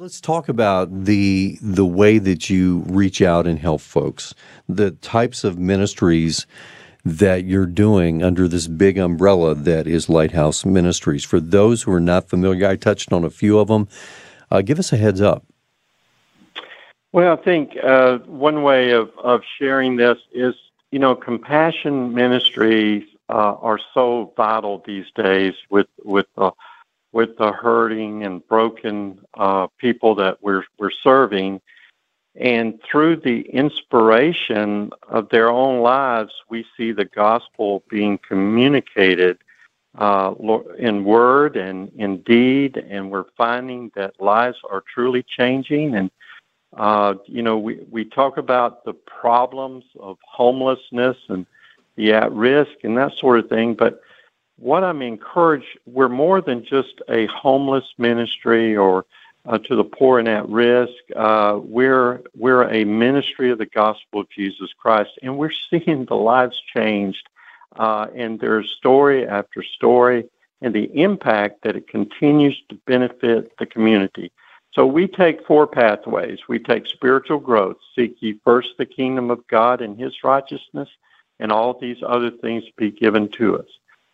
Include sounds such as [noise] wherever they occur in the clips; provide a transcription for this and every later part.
Let's talk about the the way that you reach out and help folks. The types of ministries that you're doing under this big umbrella that is Lighthouse Ministries. For those who are not familiar, I touched on a few of them. Uh, give us a heads up. Well, I think uh, one way of, of sharing this is, you know, compassion ministries uh, are so vital these days with with the with the hurting and broken uh, people that we're we're serving, and through the inspiration of their own lives, we see the gospel being communicated uh, in word and in deed, and we're finding that lives are truly changing. And uh, you know, we we talk about the problems of homelessness and the at risk and that sort of thing, but what I'm encouraged, we're more than just a homeless ministry or uh, to the poor and at risk. Uh, we're we're a ministry of the gospel of Jesus Christ, and we're seeing the lives changed. Uh, and there's story after story, and the impact that it continues to benefit the community. So we take four pathways. We take spiritual growth, seek ye first the kingdom of God and His righteousness, and all these other things be given to us.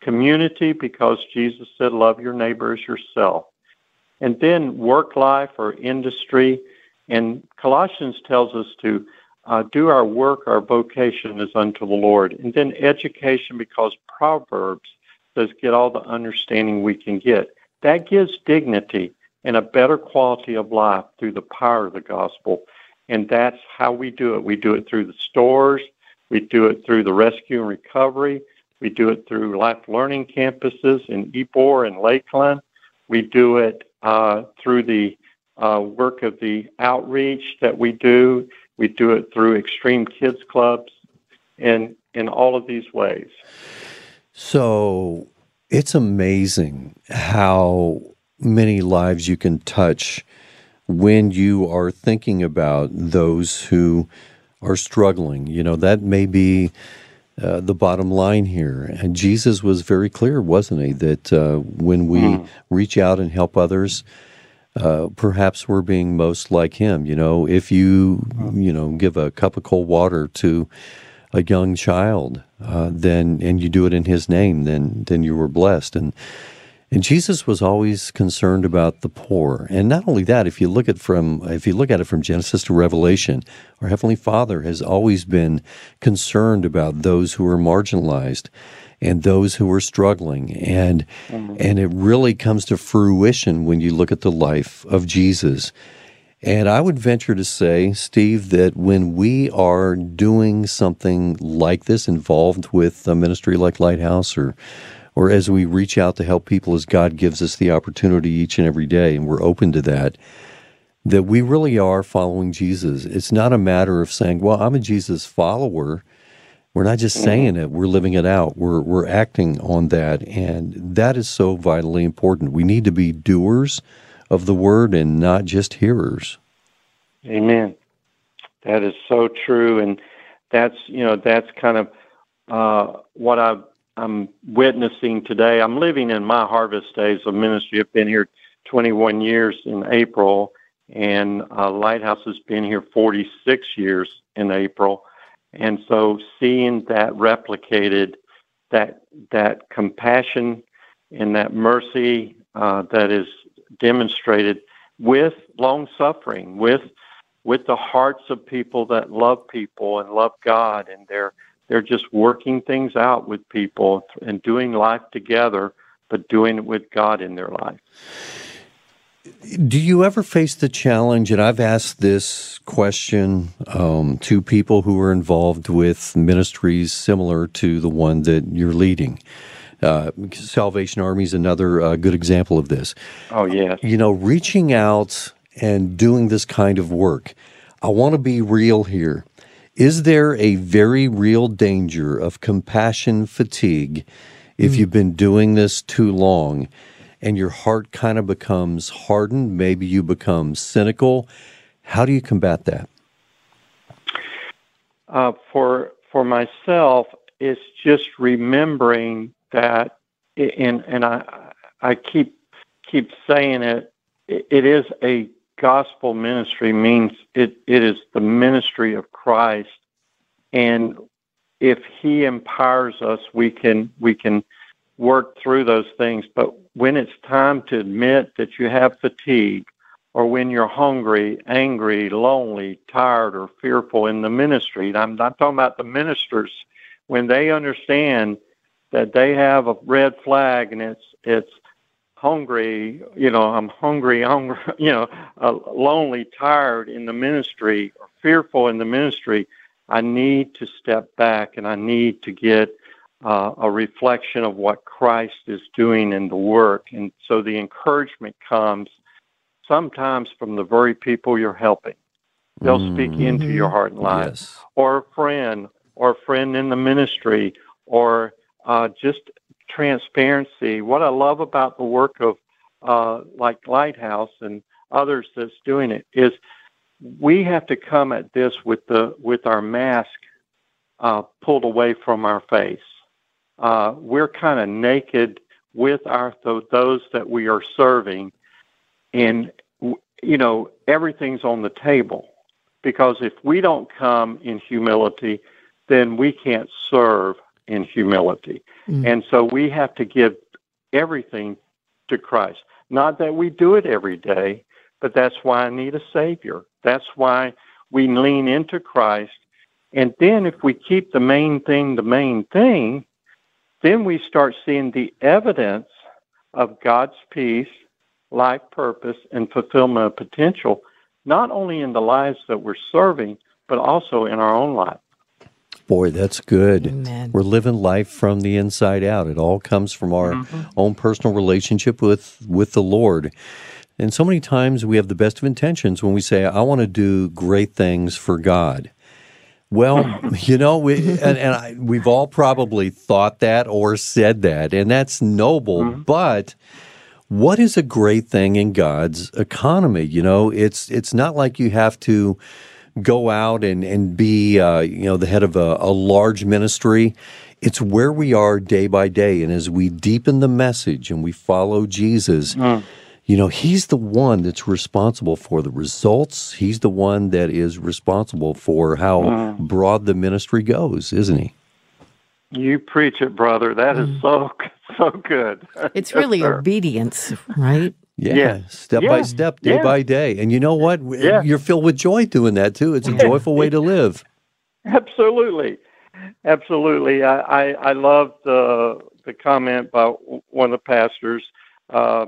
Community, because Jesus said, "Love your neighbor as yourself." and then work life or industry. And Colossians tells us to uh, do our work, our vocation is unto the Lord. And then education, because Proverbs says, get all the understanding we can get. That gives dignity and a better quality of life through the power of the gospel. And that's how we do it. We do it through the stores, we do it through the rescue and recovery, we do it through life learning campuses in Ybor and Lakeland. We do it uh, through the uh, work of the outreach that we do. We do it through extreme kids clubs and in all of these ways. So it's amazing how many lives you can touch when you are thinking about those who are struggling. You know, that may be uh, the bottom line here. And Jesus was very clear, wasn't he, that uh, when we mm. reach out and help others, uh, perhaps we're being most like him. You know, if you, hmm. you know, give a cup of cold water to a young child, uh, then and you do it in His name, then then you were blessed. And and Jesus was always concerned about the poor. And not only that, if you look at from if you look at it from Genesis to Revelation, our heavenly Father has always been concerned about those who are marginalized and those who are struggling. And mm-hmm. and it really comes to fruition when you look at the life of Jesus. And I would venture to say, Steve, that when we are doing something like this, involved with a ministry like Lighthouse or or as we reach out to help people as God gives us the opportunity each and every day, and we're open to that, that we really are following Jesus. It's not a matter of saying, well, I'm a Jesus follower. We're not just saying it, we're living it out. We're, we're acting on that. And that is so vitally important. We need to be doers of the word and not just hearers. Amen. That is so true. And that's, you know, that's kind of uh, what I've I'm witnessing today. I'm living in my harvest days of ministry. I've been here 21 years in April, and uh, Lighthouse has been here 46 years in April. And so seeing that replicated, that that compassion and that mercy uh, that is demonstrated with long suffering, with with the hearts of people that love people and love God, and they're they're just working things out with people and doing life together, but doing it with God in their life. Do you ever face the challenge? And I've asked this question um, to people who are involved with ministries similar to the one that you're leading. Uh, Salvation Army is another uh, good example of this. Oh, yeah. You know, reaching out and doing this kind of work. I want to be real here. Is there a very real danger of compassion fatigue if mm. you've been doing this too long and your heart kind of becomes hardened? Maybe you become cynical. How do you combat that? Uh, for for myself, it's just remembering that, and and I I keep keep saying it. It is a gospel ministry means it, it is the ministry of Christ. And if he empowers us, we can we can work through those things. But when it's time to admit that you have fatigue, or when you're hungry, angry, lonely, tired, or fearful in the ministry, I'm not talking about the ministers, when they understand that they have a red flag and it's it's hungry, you know, I'm hungry, [laughs] hungry, you know, uh, lonely, tired in the ministry, or fearful in the ministry, I need to step back and I need to get uh, a reflection of what Christ is doing in the work. And so the encouragement comes sometimes from the very people you're helping. They'll mm-hmm. speak into your heart and life, yes. or a friend, or a friend in the ministry, or uh, just transparency. What I love about the work of uh, like Lighthouse and others that's doing it is we have to come at this with the with our mask uh, pulled away from our face. Uh, we're kind of naked with our th- those that we are serving, and you know everything's on the table because if we don't come in humility, then we can't serve in humility. Mm. And so we have to give everything to Christ. Not that we do it every day, but that's why I need a Savior. That's why we lean into Christ. And then if we keep the main thing the main thing, then we start seeing the evidence of God's peace, life purpose, and fulfillment of potential, not only in the lives that we're serving, but also in our own life. Boy, that's good. Amen. We're living life from the inside out. It all comes from our mm-hmm. own personal relationship with with the Lord. And so many times we have the best of intentions when we say, I want to do great things for God. Well, [laughs] you know, we, and, and I, we've all probably thought that or said that, and that's noble. Mm-hmm. But what is a great thing in God's economy? You know, it's it's not like you have to go out and and be uh, you know the head of a, a large ministry. It's where we are day by day, and as we deepen the message and we follow Jesus. Mm you know, he's the one that's responsible for the results. He's the one that is responsible for how mm. broad the ministry goes, isn't he? You preach it, brother. That is mm. so [laughs] so good. It's really obedience, right? Yeah, yeah. step yeah. by step, day yeah. by day. And you know what? You're filled with joy doing that too. It's a joyful way to [laughs] live. Absolutely. Absolutely. I, I, I love the, the comment by one of the pastors. Uh,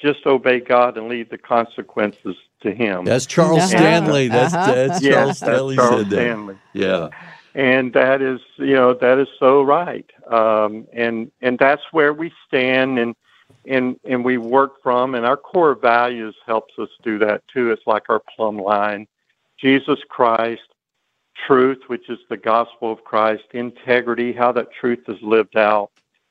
just obey God and leave the consequences to Him. That's Charles uh-huh. Stanley. That's, uh-huh. that's yeah, Charles Stanley that's Charles said Stanley. that. Yeah. And that is, you know, that is so right. Um, and and that's where we stand and and and we work from and our core values helps us do that too. It's like our plumb line. Jesus Christ, truth, which is the gospel of Christ, integrity, how that truth is lived out,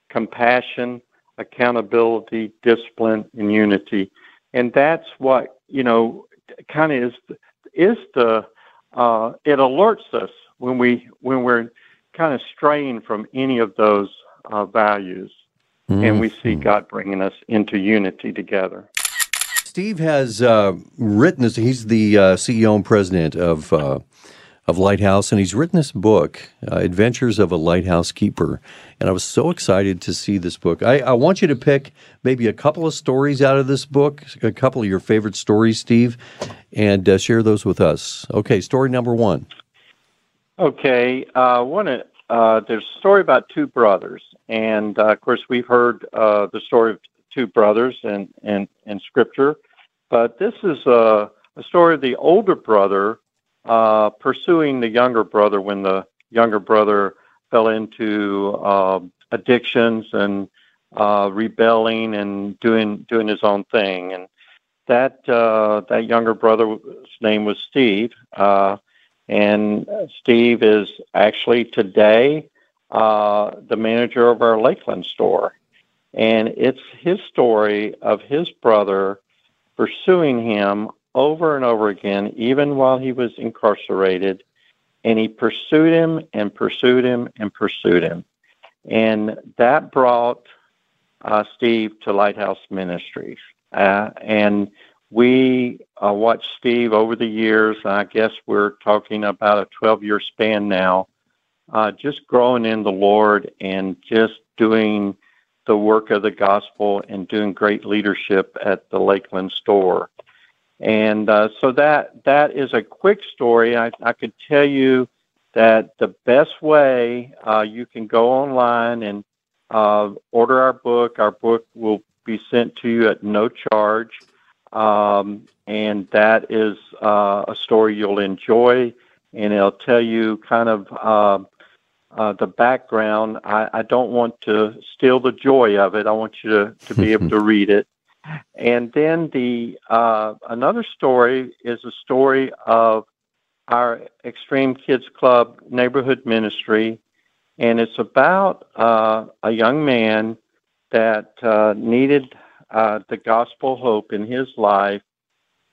compassion, accountability, discipline, and unity. And that's what, you know, kind of is, is the, uh, it alerts us when we, when we're kind of straying from any of those uh, values. Mm-hmm. And we see mm-hmm. God bringing us into unity together. Steve has uh, written this. He's the uh, CEO and president of uh, of Lighthouse, and he's written this book, uh, Adventures of a Lighthouse Keeper. And I was so excited to see this book. I, I, want you to pick maybe a couple of stories out of this book, a couple of your favorite stories, Steve, and uh, share those with us. Okay, story number one. Okay, uh, one. Uh, there's a story about two brothers, and uh, of course we've heard uh, the story of two brothers in in, in Scripture, but this is a, a story of the older brother uh, pursuing the younger brother when the younger brother fell into uh, addictions and uh, rebelling and doing doing his own thing. And that uh, that younger brother's name was Steve, and Steve is actually today uh, the manager of our Lakeland store. And it's his story of his brother pursuing him over and over again, even while he was incarcerated. And he pursued him and pursued him and pursued him. And that brought uh, Steve to Lighthouse Ministries. Uh, and we uh, watched Steve over the years. I guess we're talking about a 12 year span now, uh, just growing in the Lord and just doing the work of the gospel and doing great leadership at the Lakeland store. And uh, so that that is a quick story. I, I could tell you that the best way uh, you can go online and uh, order our book. Our book will be sent to you at no charge. Um, and that is uh, a story you'll enjoy, and it'll tell you kind of uh, uh, the background. I, I, don't want to steal the joy of it. I want you to, to be able to [laughs] read it. And then the uh, another story is a story of our Extreme Kids Club neighborhood ministry, and it's about uh, a young man that uh, needed uh, the gospel hope in his life.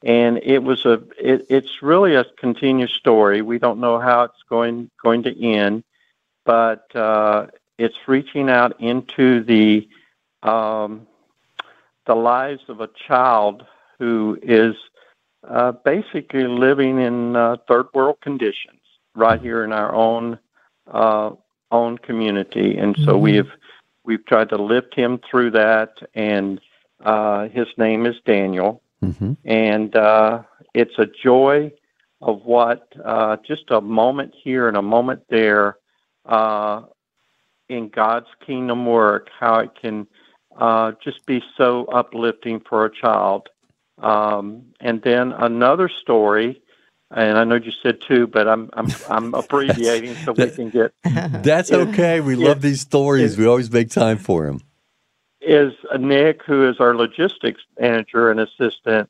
And it was a, it, it's really a continuous story. We don't know how it's going going to end, but uh, it's reaching out into the um, the lives of a child who is uh, basically living in uh, third world conditions right here in our own uh, own community, and so mm-hmm. we've we've tried to lift him through that and uh, his name is Daniel, mm-hmm. and uh, it's a joy of what uh, just a moment here and a moment there uh, in God's kingdom work, how it can uh, just be so uplifting for a child. Um, and then another story and I know you said two, but I'm I'm I'm [laughs] abbreviating so we can get. [laughs] That's okay. We [laughs] love these stories. We always make time for them is Nick, who is our logistics manager and assistant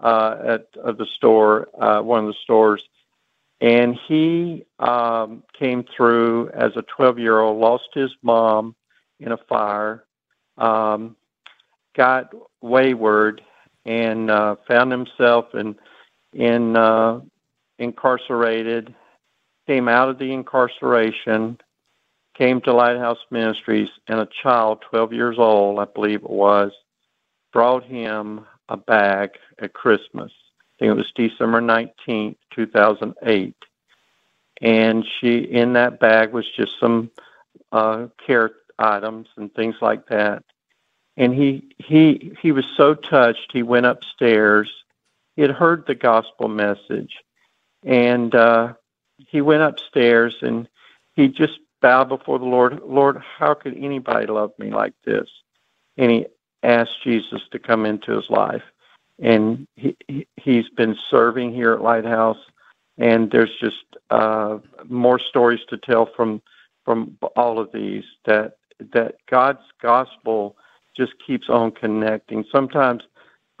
uh, at uh, the store, uh, one of the stores, and he um, came through as a 12 year old, lost his mom in a fire, um, got wayward, and uh, found himself in in uh, incarcerated. Came out of the incarceration came to Lighthouse Ministries, and a child, 12 years old, I believe it was, brought him a bag at Christmas. I think it was December 19th, 2008. And she, in that bag was just some uh, care items and things like that. And he, he, he was so touched, he went upstairs. He had heard the gospel message. And uh, he went upstairs and he just bow before the Lord, Lord, how could anybody love me like this? And he asked Jesus to come into his life. And he, he's been serving here at Lighthouse, and there's just uh, more stories to tell from from all of these that that God's gospel just keeps on connecting. Sometimes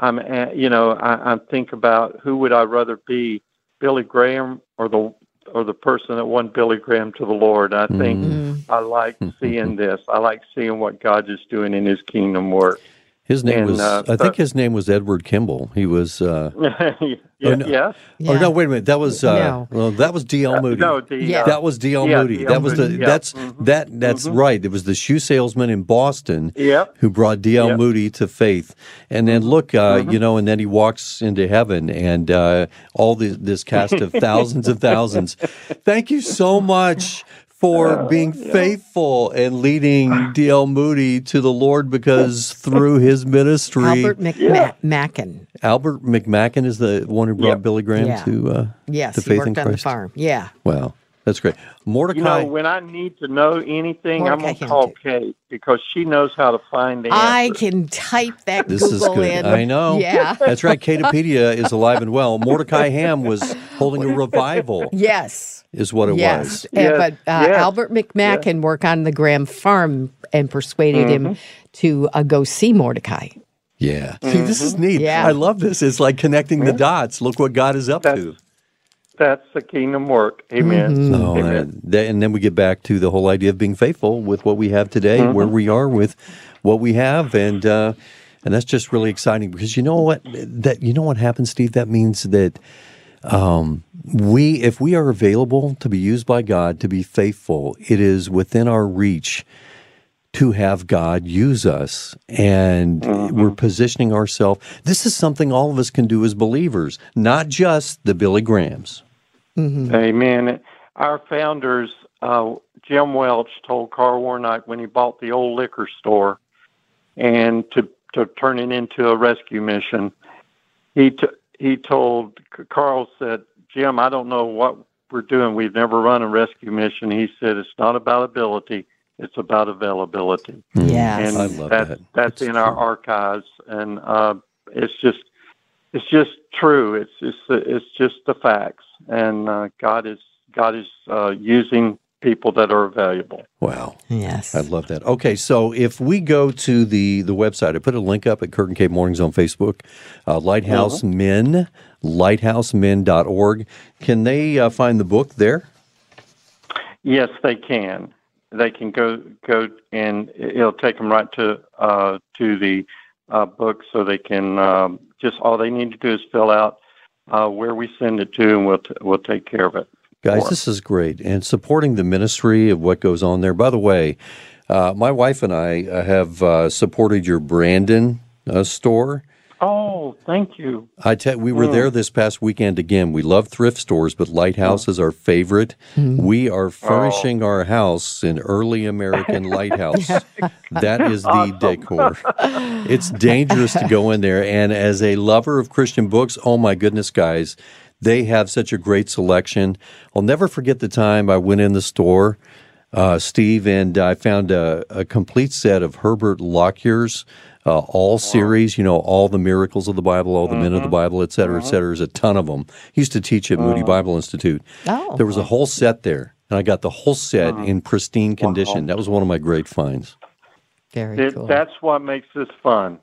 I'm, you know, I, I think about who would I rather be, Billy Graham or the or the person that won Billy Graham to the Lord. I think mm-hmm. I like [laughs] seeing this. I like seeing what God is doing in His kingdom work. His name and, was, uh, I think his name was Edward Kimball. He was, uh, [laughs] yeah, oh, no, yes. Oh, no, wait a minute. That was, uh, no. well, that was D.L. Moody. no, the, yeah. That was D.L. Yeah, Moody. that was the, yeah. that's, mm-hmm. that, that's mm-hmm. right. It was the shoe salesman in Boston yep. who brought D.L. Yep. Moody to faith. And then look, uh, mm-hmm. you know, and then he walks into heaven and, uh, all the, this cast of thousands of thousands. [laughs] Thank you so much for uh, being yeah. faithful and leading [sighs] D.L. Moody to the Lord because through his ministry. Albert McMakin. Albert McMakin is the one who brought yep. Billy Graham yeah. to, uh, yes, to faith in Christ. on the farm. Yeah. Wow. That's great. Mordecai. You know, when I need to know anything, Mordecai I'm going to call Kate because she knows how to find the answer. I can type that this Google is good. in. I know. Yeah. [laughs] That's right. Katopedia is alive and well. Mordecai Ham was holding a [laughs] revival. Yes. Is what it yes. was. Yes. But uh, yes. Albert McMakin yes. worked on the Graham farm and persuaded mm-hmm. him to uh, go see Mordecai. Yeah. Mm-hmm. See, this is neat. Yeah. I love this. It's like connecting the dots. Look what God is up That's, to that's the kingdom work. Amen. Mm-hmm. So, Amen. Uh, and then we get back to the whole idea of being faithful with what we have today, mm-hmm. where we are with what we have, and uh, and that's just really exciting because you know what that you know what happens, Steve. That means that um, we, if we are available to be used by God to be faithful, it is within our reach to have God use us. And Mm-hmm. we're positioning ourselves. This is something all of us can do as believers, not just the Billy Grahams. Amen. Our founders, uh, Jim Welch, told Carl Warnock when he bought the old liquor store and to to turn it into a rescue mission. He t- he told Carl said, Jim, I don't know what we're doing. We've never run a rescue mission. He said it's not about ability; it's about availability. Yeah, and I love that's, that. That's That's in our archives, and uh, it's just it's just true. It's just it's just the facts, and uh, God is God is uh, using people that are valuable. Wow. yes. I love that. Okay, so if we go to the the website, I put a link up at Kurt and Kate Mornings on Facebook, uh, Lighthouse Men, lighthousemen.org. Can they uh, find the book there? Yes, they can. They can go go and it'll take them right to uh, to the uh, book, so they can um, just all they need to do is fill out uh, where we send it to, and we'll t- we'll take care of it. Guys, this is great. And supporting the ministry of what goes on there. By the way, uh, my wife and I uh, have uh, supported your Brandon uh, store. Oh, thank you. I tell we were there this past weekend again. We love thrift stores, but Lighthouse is our favorite. We are furnishing our house in early American lighthouse. [laughs] that is the decor. It's dangerous to go in there. And as a lover of Christian books, oh my goodness, guys, they have such a great selection. I'll never forget the time I went in the store, uh, Steve, and I found a, a complete set of Herbert Lockyer's uh, all series, you know, all the miracles of the Bible, all the men of the Bible, et cetera, et cetera. There's a ton of them. He used to teach at Moody Bible Institute. Oh. There was a whole set there, and I got the whole set in pristine condition. That was one of my great finds. Very It, cool. That's what makes this fun.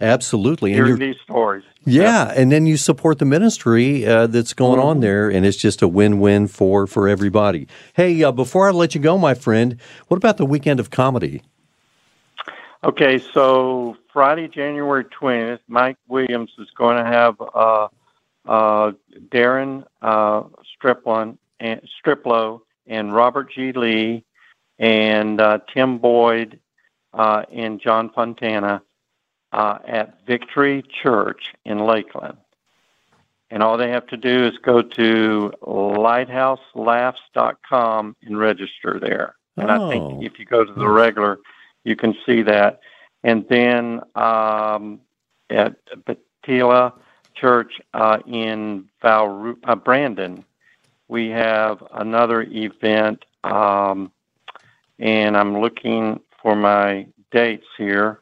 Absolutely. And Hearing you're, these stories. yeah, and then you support the ministry uh, that's going on there, and it's just a win-win for for everybody. Hey, uh, before I let you go, my friend, what about the weekend of comedy? Okay, so Friday, January 20th, Mike Williams is going to have uh, uh, Darren uh, Striplin and Striplow and Robert G. Lee and uh, Tim Boyd uh, and John Fontana uh, at Victory Church in Lakeland. And all they have to do is go to lighthouselaughs.com and register there. And I Oh. think if you go to the regular, you can see that. And then um, at Batila Church uh, in Val uh, Brandon, we have another event, um, and I'm looking for my dates here.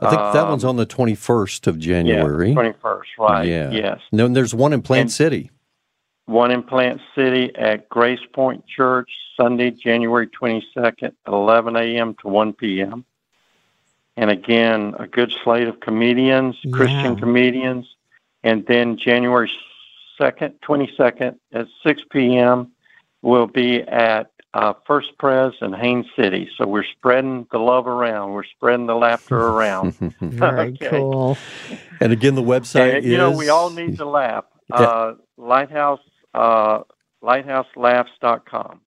I think that Um, one's on the 21st of January. Yeah, 21st, right? Yeah. Yes. No, and there's one in Plant And- City. One in Plant City at Grace Point Church, Sunday, January 22nd, 11 a.m. to 1 p.m. And again, a good slate of comedians, Christian comedians. And then January 2nd, 22nd at 6 p.m. will be at uh, First Pres in Haines City. So we're spreading the love around. We're spreading the laughter [laughs] around. Very Okay. cool. And again, the website And, is you know, we all need to laugh. Yeah. Uh, Lighthouse, uh, lighthouselaughs.com.